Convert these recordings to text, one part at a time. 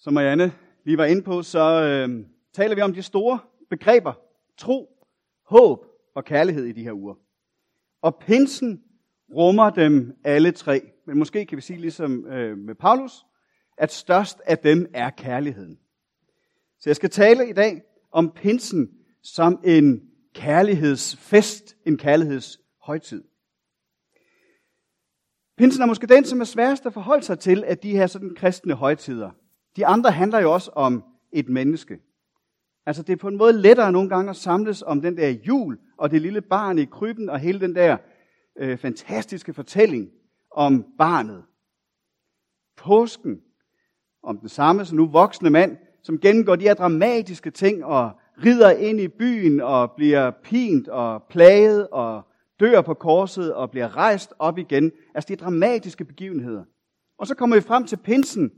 Som Marianne lige var inde på, så øh, taler vi om de store begreber. Tro, håb og kærlighed i de her uger. Og pinsen rummer dem alle tre. Men måske kan vi sige ligesom øh, med Paulus, at størst af dem er kærligheden. Så jeg skal tale i dag om pinsen som en kærlighedsfest, en kærlighedshøjtid. Pinsen er måske den, som er sværest at forholde sig til af de her sådan kristne højtider. De andre handler jo også om et menneske. Altså det er på en måde lettere nogle gange at samles om den der jul og det lille barn i krybben og hele den der øh, fantastiske fortælling om barnet. Påsken om den samme, som nu voksne mand, som gennemgår de her dramatiske ting og rider ind i byen og bliver pint og plaget og dør på korset og bliver rejst op igen. Altså de dramatiske begivenheder. Og så kommer vi frem til pinsen,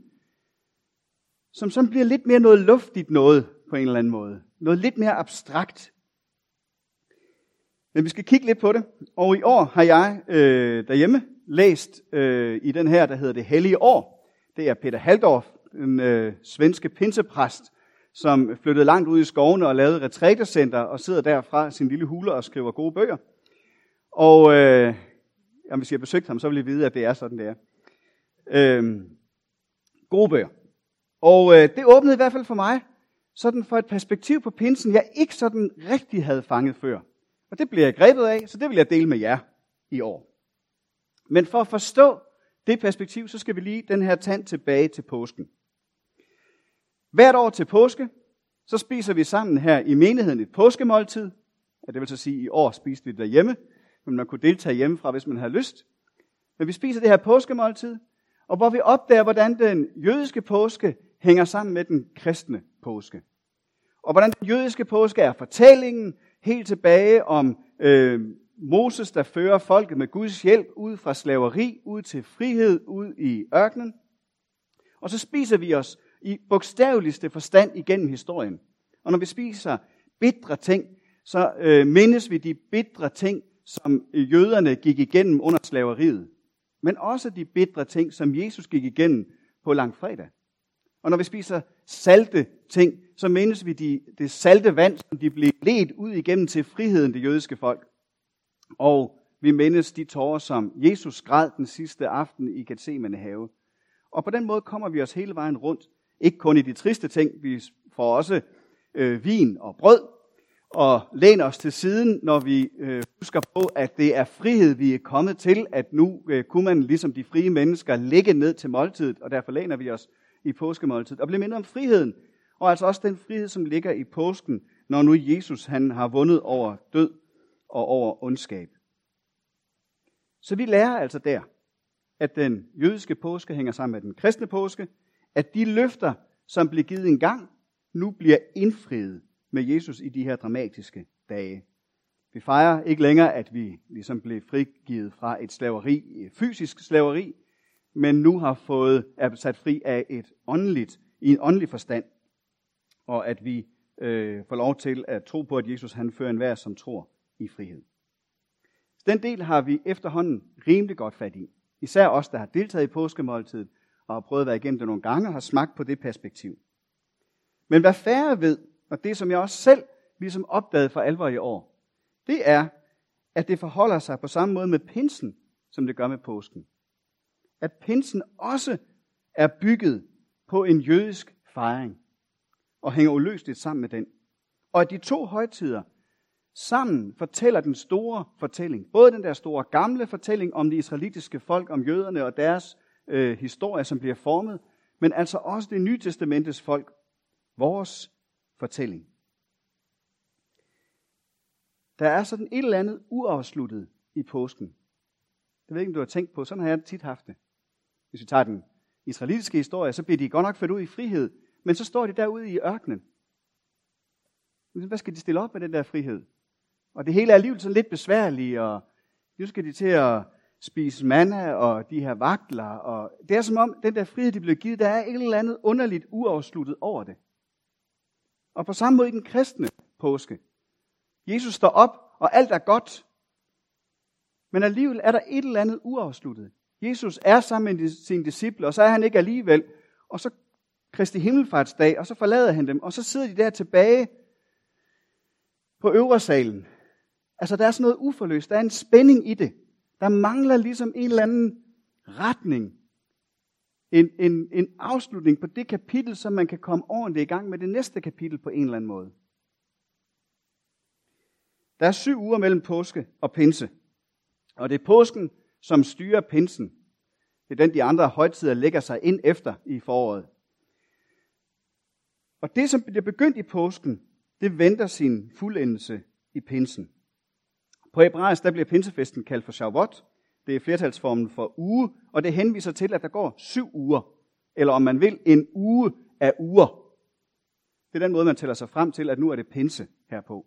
som sådan bliver lidt mere noget luftigt noget på en eller anden måde. Noget lidt mere abstrakt. Men vi skal kigge lidt på det. Og i år har jeg øh, derhjemme læst øh, i den her, der hedder Det Hellige År. Det er Peter Haldorf, den øh, svenske pinsepræst, som flyttede langt ud i skovene og lavede retrætecenter og sidder derfra sin lille hule og skriver gode bøger. Og øh, jamen, hvis jeg har besøgt ham, så vil jeg vide, at det er sådan, det er. Øh, gode bøger. Og øh, det åbnede i hvert fald for mig, sådan for et perspektiv på pinsen, jeg ikke sådan rigtig havde fanget før. Og det bliver jeg grebet af, så det vil jeg dele med jer i år. Men for at forstå det perspektiv, så skal vi lige den her tand tilbage til påsken. Hvert år til påske, så spiser vi sammen her i menigheden et påskemåltid. Ja, det vil så sige, at i år spiste vi det derhjemme, men man kunne deltage hjemmefra, hvis man havde lyst. Men vi spiser det her påskemåltid, og hvor vi opdager, hvordan den jødiske påske hænger sammen med den kristne påske. Og hvordan den jødiske påske er fortællingen helt tilbage om øh, Moses, der fører folket med Guds hjælp ud fra slaveri, ud til frihed, ud i ørkenen. Og så spiser vi os i bogstaveligste forstand igennem historien. Og når vi spiser bitre ting, så øh, mindes vi de bitre ting, som jøderne gik igennem under slaveriet. Men også de bitre ting, som Jesus gik igennem på langfredag. Og når vi spiser salte ting, så mindes vi de, det salte vand, som de blev ledt ud igennem til friheden, det jødiske folk. Og vi mindes de tårer, som Jesus græd den sidste aften i Gethsemane have. Og på den måde kommer vi os hele vejen rundt. Ikke kun i de triste ting, vi får også øh, vin og brød, og læner os til siden, når vi øh, husker på, at det er frihed, vi er kommet til, at nu øh, kunne man ligesom de frie mennesker ligge ned til måltidet, og derfor læner vi os i påskemåltidet, og blev mindet om friheden, og altså også den frihed, som ligger i påsken, når nu Jesus han har vundet over død og over ondskab. Så vi lærer altså der, at den jødiske påske hænger sammen med den kristne påske, at de løfter, som blev givet engang, nu bliver indfriet med Jesus i de her dramatiske dage. Vi fejrer ikke længere, at vi ligesom blev frigivet fra et slaveri, et fysisk slaveri, men nu har fået er sat fri af et åndeligt, i en åndelig forstand, og at vi øh, får lov til at tro på, at Jesus han fører enhver, som tror i frihed. Så den del har vi efterhånden rimelig godt fat i. Især os, der har deltaget i påskemåltidet og har prøvet at være igennem det nogle gange og har smagt på det perspektiv. Men hvad færre ved, og det som jeg også selv ligesom opdagede for alvor i år, det er, at det forholder sig på samme måde med pinsen, som det gør med påsken. At pinsen også er bygget på en jødisk fejring og hænger uløseligt sammen med den. Og at de to højtider sammen fortæller den store fortælling. Både den der store gamle fortælling om det israelitiske folk, om jøderne og deres øh, historie, som bliver formet, men altså også det nye testamentes folk, vores fortælling. Der er sådan et eller andet uafsluttet i påsken. Det ved ikke, om du har tænkt på. Sådan har jeg tit haft det. Hvis vi tager den israelitiske historie, så bliver de godt nok ført ud i frihed, men så står de derude i ørkenen. Hvad skal de stille op med den der frihed? Og det hele er alligevel sådan lidt besværligt, og nu skal de til at spise manna og de her vagtler. Og det er som om, den der frihed, de blev givet, der er et eller andet underligt uafsluttet over det. Og på samme måde i den kristne påske. Jesus står op, og alt er godt. Men alligevel er der et eller andet uafsluttet. Jesus er sammen med sine disciple, og så er han ikke alligevel. Og så Kristi Himmelfartsdag, og så forlader han dem, og så sidder de der tilbage på øvresalen. Altså, der er sådan noget uforløst. Der er en spænding i det. Der mangler ligesom en eller anden retning. En, en, en afslutning på det kapitel, så man kan komme ordentligt i gang med det næste kapitel på en eller anden måde. Der er syv uger mellem påske og pinse. Og det er påsken, som styrer pinsen. Det er den, de andre højtider lægger sig ind efter i foråret. Og det, som bliver begyndt i påsken, det venter sin fuldendelse i pinsen. På hebraisk der bliver pinsefesten kaldt for Shavuot. Det er flertalsformen for uge, og det henviser til, at der går syv uger. Eller om man vil, en uge af uger. Det er den måde, man tæller sig frem til, at nu er det pinse herpå.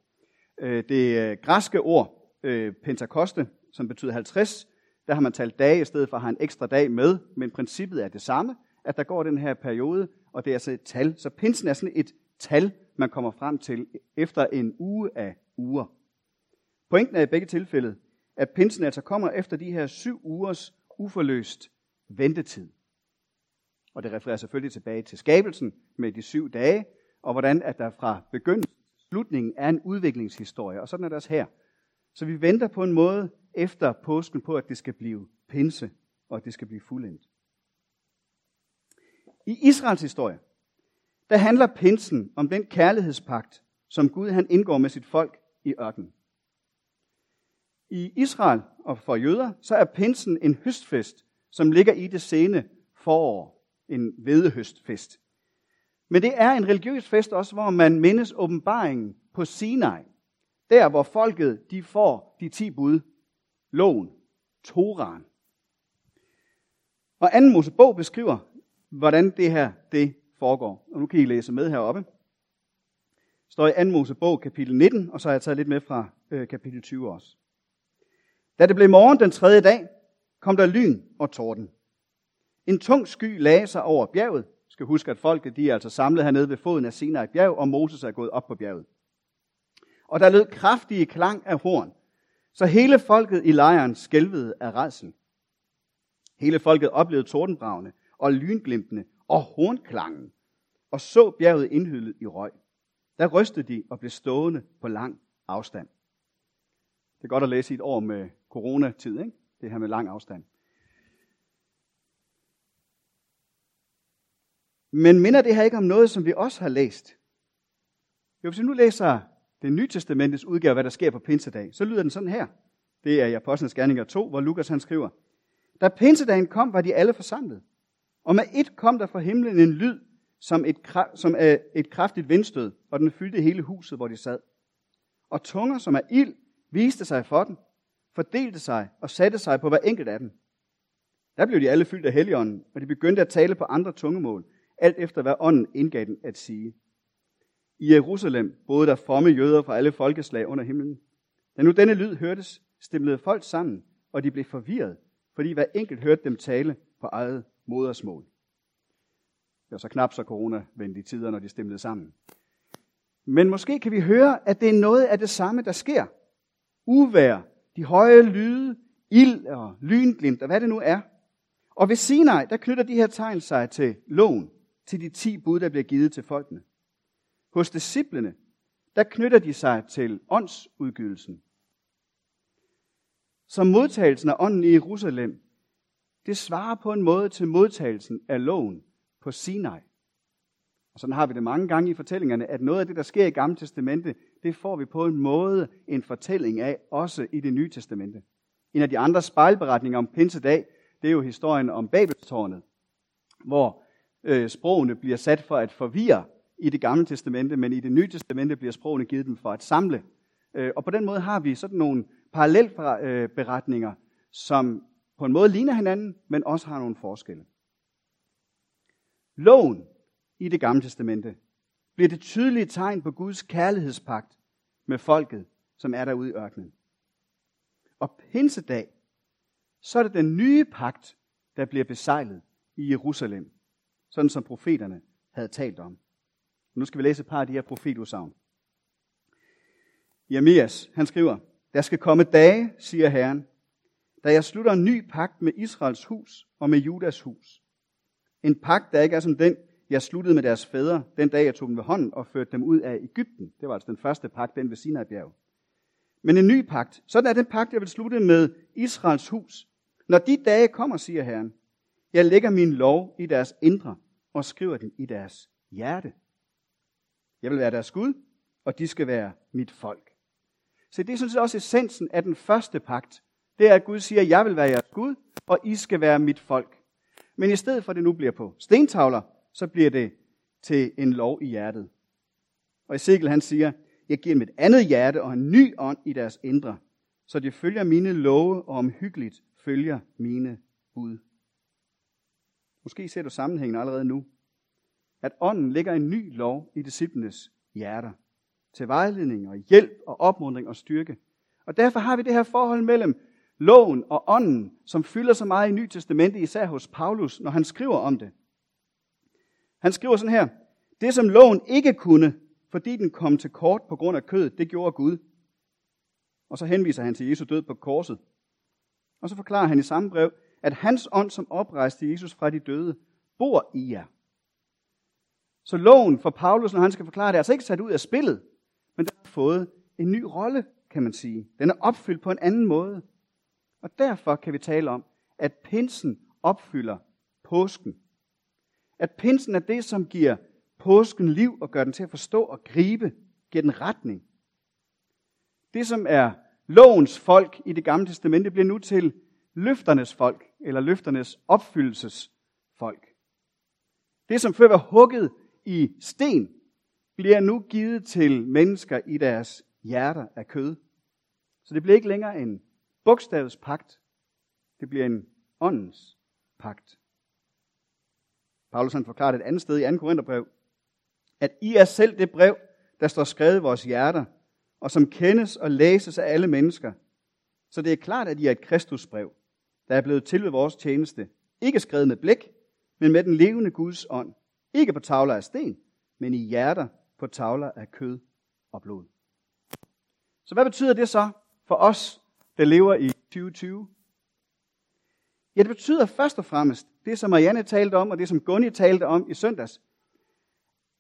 Øh, det græske ord, øh, pentakoste, som betyder 50, der har man talt dage i stedet for at have en ekstra dag med, men princippet er det samme, at der går den her periode, og det er altså et tal. Så pinsen er sådan et tal, man kommer frem til efter en uge af uger. Pointen er i begge tilfælde, at pinsen altså kommer efter de her syv ugers uforløst ventetid. Og det refererer selvfølgelig tilbage til skabelsen med de syv dage, og hvordan at der fra begyndelsen til slutningen er en udviklingshistorie. Og sådan er det også her. Så vi venter på en måde efter påsken på, at det skal blive pinse, og at det skal blive fuldendt. I Israels historie, der handler pinsen om den kærlighedspagt, som Gud han indgår med sit folk i ørkenen. I Israel og for jøder, så er pinsen en høstfest, som ligger i det sene forår. En vedehøstfest. Men det er en religiøs fest også, hvor man mindes åbenbaringen på Sinai. Der, hvor folket de får de ti bud, loven, Toran. Og anden Mosebog beskriver, hvordan det her det foregår. Og nu kan I læse med heroppe. står i 2. Mosebog kapitel 19, og så har jeg taget lidt med fra øh, kapitel 20 også. Da det blev morgen den tredje dag, kom der lyn og torden. En tung sky lagde sig over bjerget. Jeg skal huske, at folket de er altså samlet hernede ved foden af Sinai bjerg, og Moses er gået op på bjerget. Og der lød kraftige klang af horn, så hele folket i lejren skælvede af redsel. Hele folket oplevede tordenbragene og lynglimtene og hornklangen, og så bjerget indhyllet i røg. Der rystede de og blev stående på lang afstand. Det er godt at læse i et år med coronatid, ikke? det her med lang afstand. Men minder det her ikke om noget, som vi også har læst? Jo, hvis vi nu læser det nye testamentets udgave, hvad der sker på pinsedag, så lyder den sådan her. Det er i Apostlenes Gerninger 2, hvor Lukas han skriver, Da pinsedagen kom, var de alle forsamlet. Og med et kom der fra himlen en lyd, som et, som er et kraftigt vindstød, og den fyldte hele huset, hvor de sad. Og tunger, som er ild, viste sig for den, fordelte sig og satte sig på hver enkelt af dem. Der blev de alle fyldt af helligånden, og de begyndte at tale på andre tungemål, alt efter hvad ånden indgav dem at sige. I Jerusalem boede der fromme jøder fra alle folkeslag under himlen. Da nu denne lyd hørtes, stemlede folk sammen, og de blev forvirret, fordi hver enkelt hørte dem tale på eget modersmål. Det var så knap så corona-venlige tider, når de stemlede sammen. Men måske kan vi høre, at det er noget af det samme, der sker. Uvær, de høje lyde, ild og lynglimt og hvad det nu er. Og ved Sinai, der knytter de her tegn sig til loven, til de ti bud, der bliver givet til folkene. Hos disciplene, der knytter de sig til åndsudgydelsen. Så modtagelsen af ånden i Jerusalem, det svarer på en måde til modtagelsen af loven på Sinai. Og sådan har vi det mange gange i fortællingerne, at noget af det, der sker i Gamle Testamente, det får vi på en måde en fortælling af, også i det Nye Testamente. En af de andre spejlberetninger om Pinsedag, det er jo historien om Babelstårnet, hvor øh, sprogene bliver sat for at forvirre i det gamle testamente, men i det nye testamente bliver sprogene givet dem for at samle. Øh, og på den måde har vi sådan nogle parallelberetninger, som på en måde ligner hinanden, men også har nogle forskelle. Loven i det gamle testamente bliver det tydelige tegn på Guds kærlighedspagt med folket, som er derude i ørkenen. Og pinsedag, så er det den nye pagt, der bliver besejlet i Jerusalem, sådan som profeterne havde talt om. Nu skal vi læse et par af de her profetudsagn. Jeremias, han skriver, der skal komme dage, siger Herren, da jeg slutter en ny pagt med Israels hus og med Judas hus. En pagt, der ikke er som den, jeg sluttede med deres fædre, den dag jeg tog dem ved hånden og førte dem ud af Ægypten. Det var altså den første pagt, den ved Sinai-bjerg. Men en ny pagt. Sådan er den pagt, jeg vil slutte med Israels hus. Når de dage kommer, siger Herren, jeg lægger min lov i deres indre og skriver den i deres hjerte. Jeg vil være deres Gud, og de skal være mit folk. Så det er sådan set også essensen af den første pagt. Det er, at Gud siger, jeg vil være jeres Gud, og I skal være mit folk. Men i stedet for at det nu bliver på stentavler, så bliver det til en lov i hjertet. Og Ezekiel han siger, jeg giver dem et andet hjerte og en ny ånd i deres indre, så de følger mine love og omhyggeligt følger mine bud. Måske ser du sammenhængen allerede nu. At ånden lægger en ny lov i disciplenes hjerter. Til vejledning og hjælp og opmuntring og styrke. Og derfor har vi det her forhold mellem loven og ånden, som fylder så meget i Nyt Testamentet, især hos Paulus, når han skriver om det. Han skriver sådan her, det som loven ikke kunne, fordi den kom til kort på grund af kødet, det gjorde Gud. Og så henviser han til Jesu død på korset. Og så forklarer han i samme brev, at hans ånd, som oprejste Jesus fra de døde, bor i jer. Så loven for Paulus, når han skal forklare det, er altså ikke sat ud af spillet, men den har fået en ny rolle, kan man sige. Den er opfyldt på en anden måde. Og derfor kan vi tale om, at pinsen opfylder påsken. At pinsen er det, som giver påsken liv og gør den til at forstå og gribe, giver den retning. Det, som er lovens folk i det gamle testamente, bliver nu til løfternes folk, eller løfternes opfyldelsesfolk. Det, som før var hugget i sten, bliver nu givet til mennesker i deres hjerter af kød. Så det bliver ikke længere en bogstavets pagt. Det bliver en åndens pagt. Paulus han forklarer et andet sted i 2. Korintherbrev, at I er selv det brev, der står skrevet i vores hjerter, og som kendes og læses af alle mennesker. Så det er klart, at I er et Kristusbrev, der er blevet til ved vores tjeneste. Ikke skrevet med blæk, men med den levende Guds ånd. Ikke på tavler af sten, men i hjerter på tavler af kød og blod. Så hvad betyder det så for os, der lever i 2020? Ja, det betyder først og fremmest det, som Marianne talte om, og det, som Gunni talte om i søndags,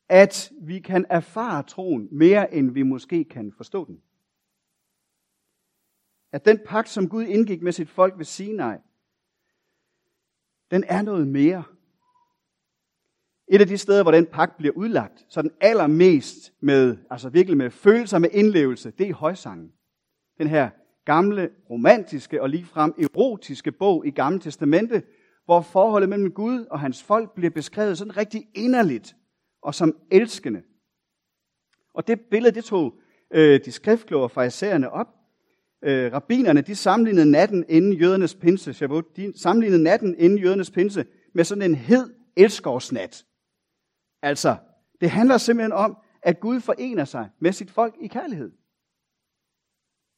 at vi kan erfare troen mere, end vi måske kan forstå den. At den pagt, som Gud indgik med sit folk ved Sinai, den er noget mere. Et af de steder, hvor den pagt bliver udlagt, så den allermest med, altså virkelig med følelser, med indlevelse, det er højsangen. Den her gamle, romantiske og ligefrem erotiske bog i Gamle Testamente, hvor forholdet mellem Gud og hans folk bliver beskrevet sådan rigtig inderligt og som elskende. Og det billede, det tog øh, de skriftkloge fra isærerne op. Øh, rabbinerne, de sammenlignede natten inden jødernes pinse, Shavuot, de sammenlignede natten inden jødernes pinse med sådan en hed elskovsnat. Altså, det handler simpelthen om, at Gud forener sig med sit folk i kærlighed.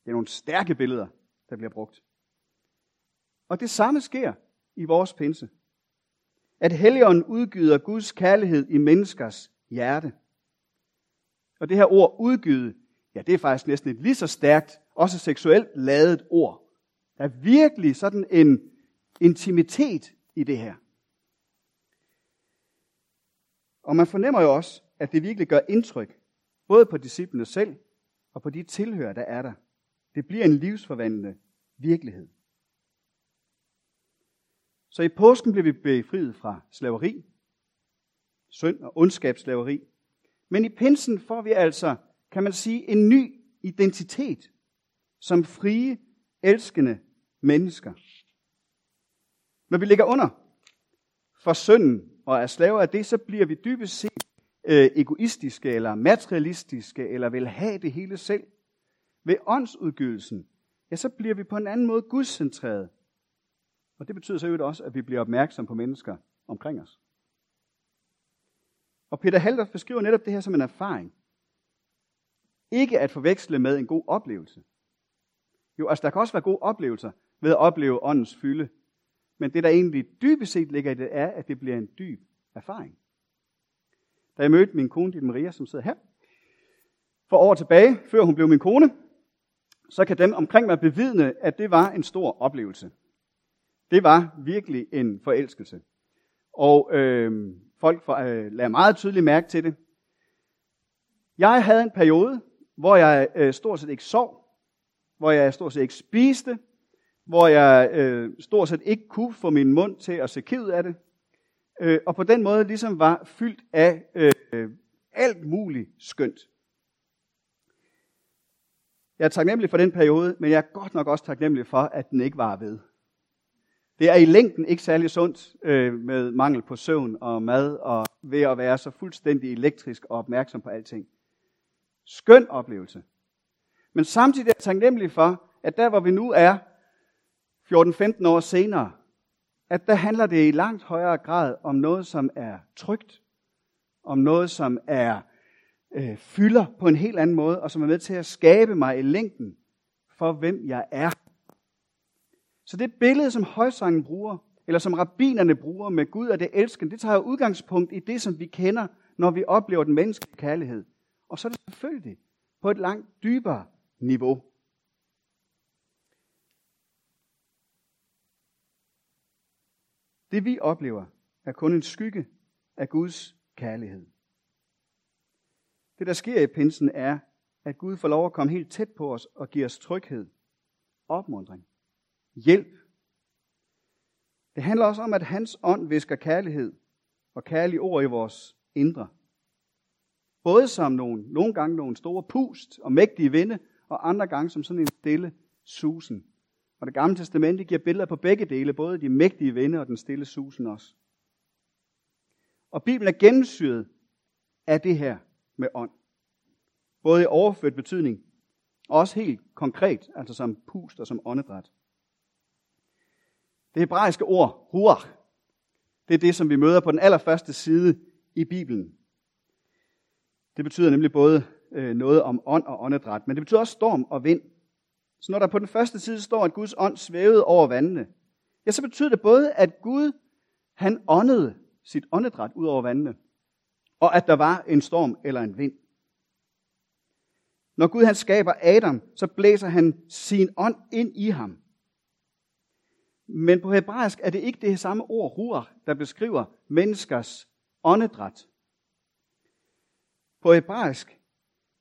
Det er nogle stærke billeder, der bliver brugt. Og det samme sker i vores pinse. At Helligånden udgyder Guds kærlighed i menneskers hjerte. Og det her ord udgyde, ja, det er faktisk næsten et lige så stærkt, også seksuelt ladet ord. Der er virkelig sådan en intimitet i det her. Og man fornemmer jo også, at det virkelig gør indtryk, både på disciplene selv og på de tilhører, der er der. Det bliver en livsforvandlende virkelighed. Så i påsken blev vi befriet fra slaveri, synd og ondskabsslaveri. Men i pinsen får vi altså, kan man sige, en ny identitet som frie, elskende mennesker. Når vi ligger under for synden og er slaver af det, så bliver vi dybest set øh, egoistiske eller materialistiske, eller vil have det hele selv. Ved åndsudgydelsen, ja, så bliver vi på en anden måde gudscentreret. Og det betyder så også, at vi bliver opmærksom på mennesker omkring os. Og Peter Halder beskriver netop det her som en erfaring. Ikke at forveksle med en god oplevelse. Jo, altså der kan også være gode oplevelser ved at opleve åndens fylde. Men det, der egentlig dybest set ligger i det, er, at det bliver en dyb erfaring. Da jeg mødte min kone, Ditte Maria, som sidder her, for år tilbage, før hun blev min kone, så kan dem omkring mig bevidne, at det var en stor oplevelse. Det var virkelig en forelskelse. Og øh, folk for, øh, lagde meget tydeligt mærke til det. Jeg havde en periode, hvor jeg øh, stort set ikke sov, hvor jeg stort set ikke spiste, hvor jeg øh, stort set ikke kunne få min mund til at se ked af det, øh, og på den måde ligesom var fyldt af øh, alt muligt skønt. Jeg er taknemmelig for den periode, men jeg er godt nok også taknemmelig for, at den ikke var ved. Det er i længden ikke særlig sundt øh, med mangel på søvn og mad og ved at være så fuldstændig elektrisk og opmærksom på alting. Skøn oplevelse. Men samtidig er jeg taknemmelig for, at der hvor vi nu er, 14-15 år senere, at der handler det i langt højere grad om noget, som er trygt, om noget, som er øh, fylder på en helt anden måde, og som er med til at skabe mig i længden for, hvem jeg er. Så det billede, som højsangen bruger, eller som rabbinerne bruger med Gud og det elskende, det tager udgangspunkt i det, som vi kender, når vi oplever den menneskelige kærlighed. Og så er det selvfølgelig på et langt dybere niveau. Det vi oplever er kun en skygge af Guds kærlighed. Det, der sker i pinsen, er, at Gud får lov at komme helt tæt på os og give os tryghed, opmundring, hjælp. Det handler også om, at hans ånd visker kærlighed og kærlige ord i vores indre. Både som nogle, nogle gange nogle store pust og mægtige vinde, og andre gange som sådan en stille susen. Og det gamle testamente giver billeder på begge dele, både de mægtige vinde og den stille susen også. Og Bibelen er gennemsyret af det her med ånd. Både i overført betydning, og også helt konkret, altså som pust og som åndedræt. Det hebraiske ord, ruach, det er det, som vi møder på den allerførste side i Bibelen. Det betyder nemlig både øh, noget om ånd og åndedræt, men det betyder også storm og vind. Så når der på den første side står, at Guds ånd svævede over vandene, ja, så betyder det både, at Gud, han åndede sit åndedræt ud over vandene, og at der var en storm eller en vind. Når Gud han skaber Adam, så blæser han sin ånd ind i ham. Men på hebraisk er det ikke det samme ord, ruach, der beskriver menneskers åndedræt. På hebraisk,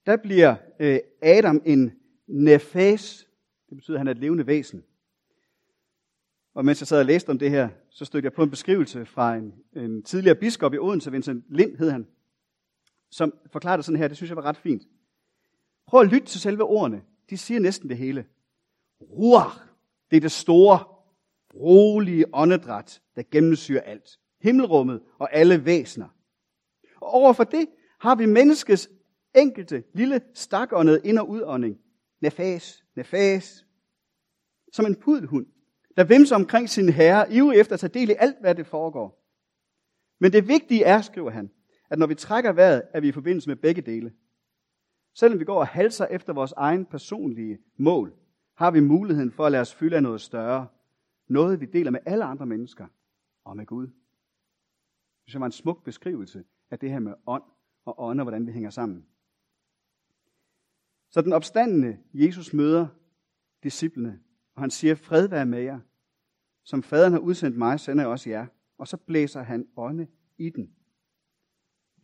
der bliver øh, Adam en nefas. Det betyder, at han er et levende væsen. Og mens jeg sad og læste om det her, så stødte jeg på en beskrivelse fra en, en tidligere biskop i Odense, Vincent Lind hed han, som forklarede det sådan her, det synes jeg var ret fint. Prøv at lytte til selve ordene. De siger næsten det hele. Ruach, det er det store, rolige åndedræt, der gennemsyrer alt. Himmelrummet og alle væsener. Og overfor det har vi menneskets enkelte lille stakåndede ind- og udånding. Nefas, nefas. Som en pudelhund, der vimser omkring sin herre, ivrig efter at tage del i alt, hvad det foregår. Men det vigtige er, skriver han, at når vi trækker vejret, er vi i forbindelse med begge dele. Selvom vi går og halser efter vores egen personlige mål, har vi muligheden for at lade os fylde af noget større. Noget, vi deler med alle andre mennesker og med Gud. Det var en smuk beskrivelse af det her med ånd og ånd og hvordan vi hænger sammen. Så den opstandende Jesus møder disciplene, og han siger, fred være med jer. Som faderen har udsendt mig, sender jeg også jer. Og så blæser han ånde i den.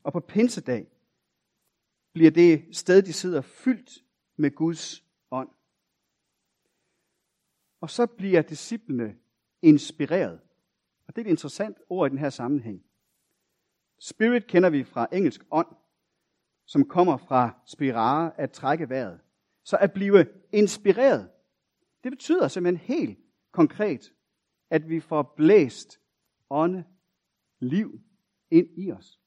Og på pinsedag bliver det sted, de sidder, fyldt med Guds ånd. Og så bliver disciplene inspireret. Og det er et interessant ord i den her sammenhæng. Spirit kender vi fra engelsk ånd, som kommer fra spirare at trække vejret. Så at blive inspireret, det betyder simpelthen helt konkret, at vi får blæst ånde, liv ind i os.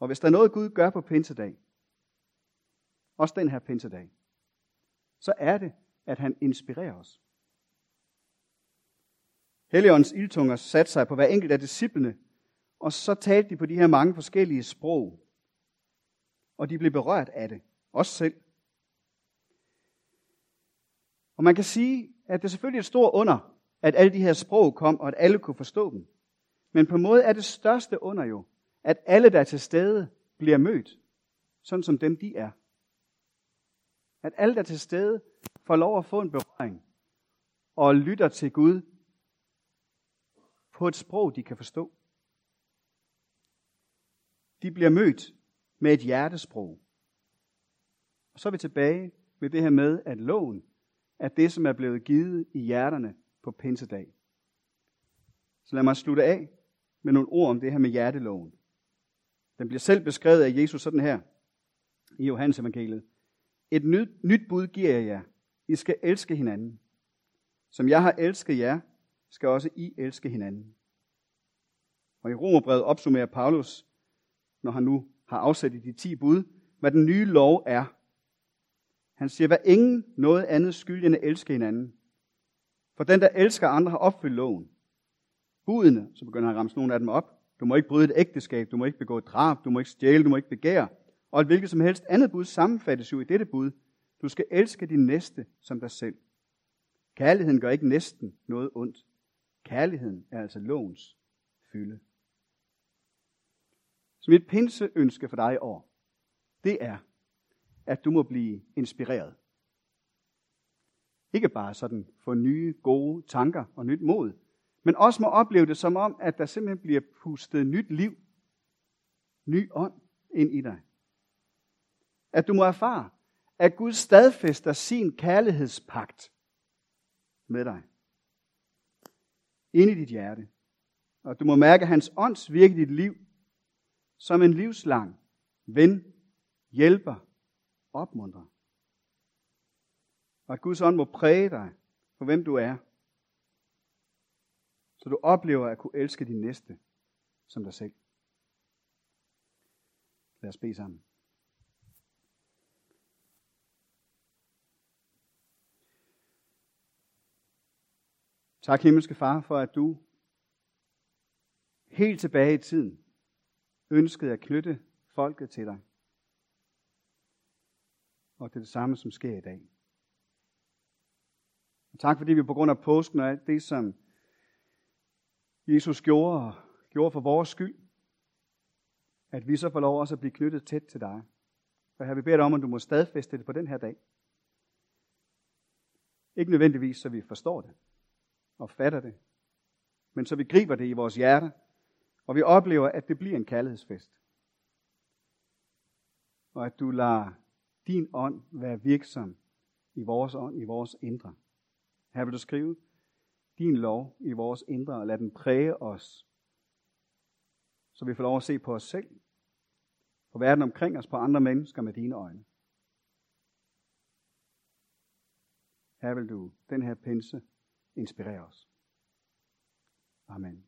Og hvis der er noget, Gud gør på pinsedag, også den her pinsedag, så er det, at han inspirerer os. Helligåndens ildtunger satte sig på hver enkelt af disciplene, og så talte de på de her mange forskellige sprog. Og de blev berørt af det, også selv. Og man kan sige, at det er selvfølgelig et stort under, at alle de her sprog kom, og at alle kunne forstå dem. Men på en måde er det største under jo, at alle, der er til stede, bliver mødt, sådan som dem de er. At alle, der er til stede, får lov at få en berøring og lytter til Gud på et sprog, de kan forstå. de bliver mødt med et hjertesprog. Og så er vi tilbage ved det her med, at loven er det, som er blevet givet i hjerterne på pinsedag. Så lad mig slutte af med nogle ord om det her med hjerteloven. Den bliver selv beskrevet af Jesus sådan her i Johannes evangeliet. Et nyt, nyt bud giver jeg jer. I skal elske hinanden. Som jeg har elsket jer, skal også I elske hinanden. Og i Romerbrevet opsummerer Paulus, når han nu har afsat i de ti bud, hvad den nye lov er. Han siger, hvad ingen noget andet skyld end at elske hinanden. For den, der elsker andre, har opfyldt loven. Budene, så begynder han at ramse nogle af dem op. Du må ikke bryde et ægteskab, du må ikke begå drab, du må ikke stjæle, du må ikke begære. Og et hvilket som helst andet bud sammenfattes jo i dette bud. Du skal elske din næste som dig selv. Kærligheden gør ikke næsten noget ondt. Kærligheden er altså lovens fylde. Så mit pinseønske for dig i år, det er, at du må blive inspireret. Ikke bare sådan få nye, gode tanker og nyt mod, men også må opleve det som om, at der simpelthen bliver pustet nyt liv, ny ånd ind i dig. At du må erfare, at Gud stadfæster sin kærlighedspagt med dig. Ind i dit hjerte. Og du må mærke hans ånds virke i dit liv som en livslang ven, hjælper, opmuntrer. Og at Guds ånd må præge dig for hvem du er. Så du oplever at kunne elske din næste som dig selv. Lad os bede sammen. Tak, himmelske far, for at du helt tilbage i tiden ønskede at knytte folket til dig. Og det er det samme, som sker i dag. Og tak fordi vi på grund af påsken og alt det, som Jesus gjorde, og gjorde for vores skyld, at vi så får lov også at blive knyttet tæt til dig. For her vi beder dig om, at du må stadfæste det på den her dag. Ikke nødvendigvis, så vi forstår det og fatter det, men så vi griber det i vores hjerte, og vi oplever, at det bliver en kærlighedsfest. Og at du lader din ånd være virksom i vores ånd, i vores indre. Her vil du skrive din lov i vores indre, og lad den præge os, så vi får lov at se på os selv, på verden omkring os, på andre mennesker med dine øjne. Her vil du den her pinse inspirere os. Amen.